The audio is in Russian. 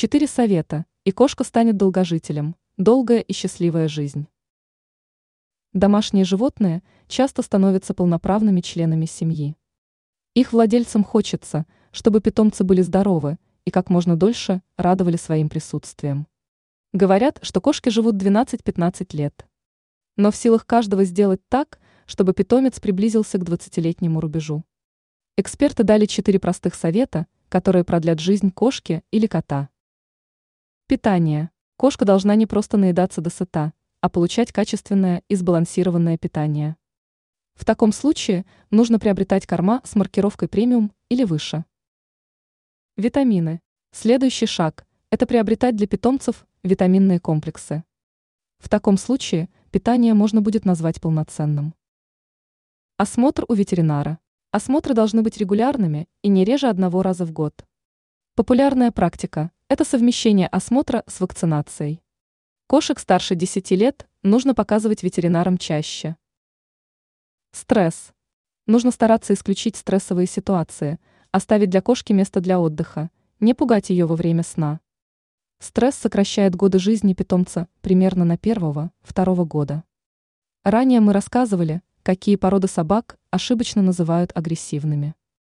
Четыре совета, и кошка станет долгожителем. Долгая и счастливая жизнь. Домашние животные часто становятся полноправными членами семьи. Их владельцам хочется, чтобы питомцы были здоровы и как можно дольше радовали своим присутствием. Говорят, что кошки живут 12-15 лет. Но в силах каждого сделать так, чтобы питомец приблизился к 20-летнему рубежу. Эксперты дали четыре простых совета, которые продлят жизнь кошки или кота. Питание. Кошка должна не просто наедаться до сыта, а получать качественное и сбалансированное питание. В таком случае нужно приобретать корма с маркировкой премиум или выше. Витамины. Следующий шаг – это приобретать для питомцев витаминные комплексы. В таком случае питание можно будет назвать полноценным. Осмотр у ветеринара. Осмотры должны быть регулярными и не реже одного раза в год. Популярная практика – это совмещение осмотра с вакцинацией. Кошек старше 10 лет нужно показывать ветеринарам чаще. Стресс. Нужно стараться исключить стрессовые ситуации, оставить для кошки место для отдыха, не пугать ее во время сна. Стресс сокращает годы жизни питомца примерно на первого-второго года. Ранее мы рассказывали, какие породы собак ошибочно называют агрессивными.